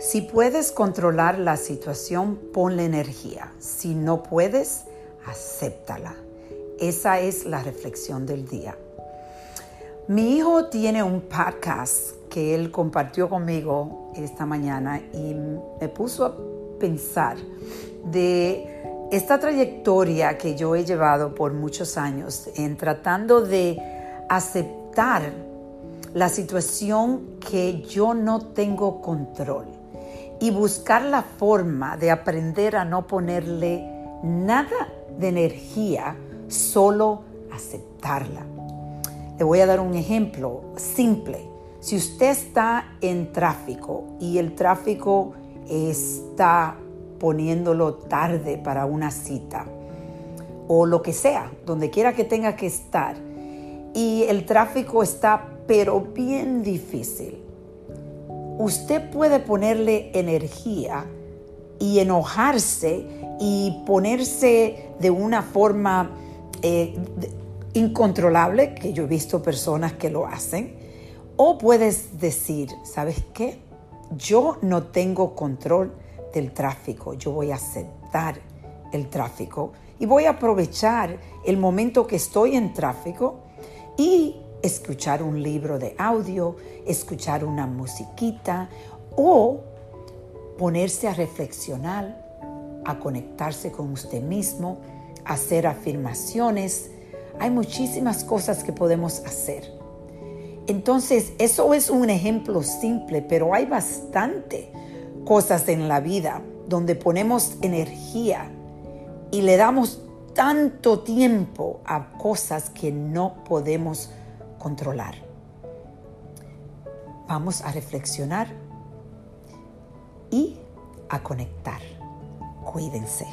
Si puedes controlar la situación, ponle energía. Si no puedes, acéptala. Esa es la reflexión del día. Mi hijo tiene un podcast que él compartió conmigo esta mañana y me puso a pensar de esta trayectoria que yo he llevado por muchos años en tratando de aceptar la situación que yo no tengo control y buscar la forma de aprender a no ponerle nada de energía, solo aceptarla. Le voy a dar un ejemplo simple. Si usted está en tráfico y el tráfico está poniéndolo tarde para una cita o lo que sea, donde quiera que tenga que estar, y el tráfico está pero bien difícil, usted puede ponerle energía y enojarse y ponerse de una forma eh, incontrolable, que yo he visto personas que lo hacen, o puedes decir, ¿sabes qué? Yo no tengo control del tráfico, yo voy a aceptar el tráfico y voy a aprovechar el momento que estoy en tráfico y escuchar un libro de audio, escuchar una musiquita o ponerse a reflexionar, a conectarse con usted mismo, hacer afirmaciones. Hay muchísimas cosas que podemos hacer. Entonces, eso es un ejemplo simple, pero hay bastante cosas en la vida donde ponemos energía y le damos tanto tiempo a cosas que no podemos controlar. Vamos a reflexionar y a conectar. Cuídense.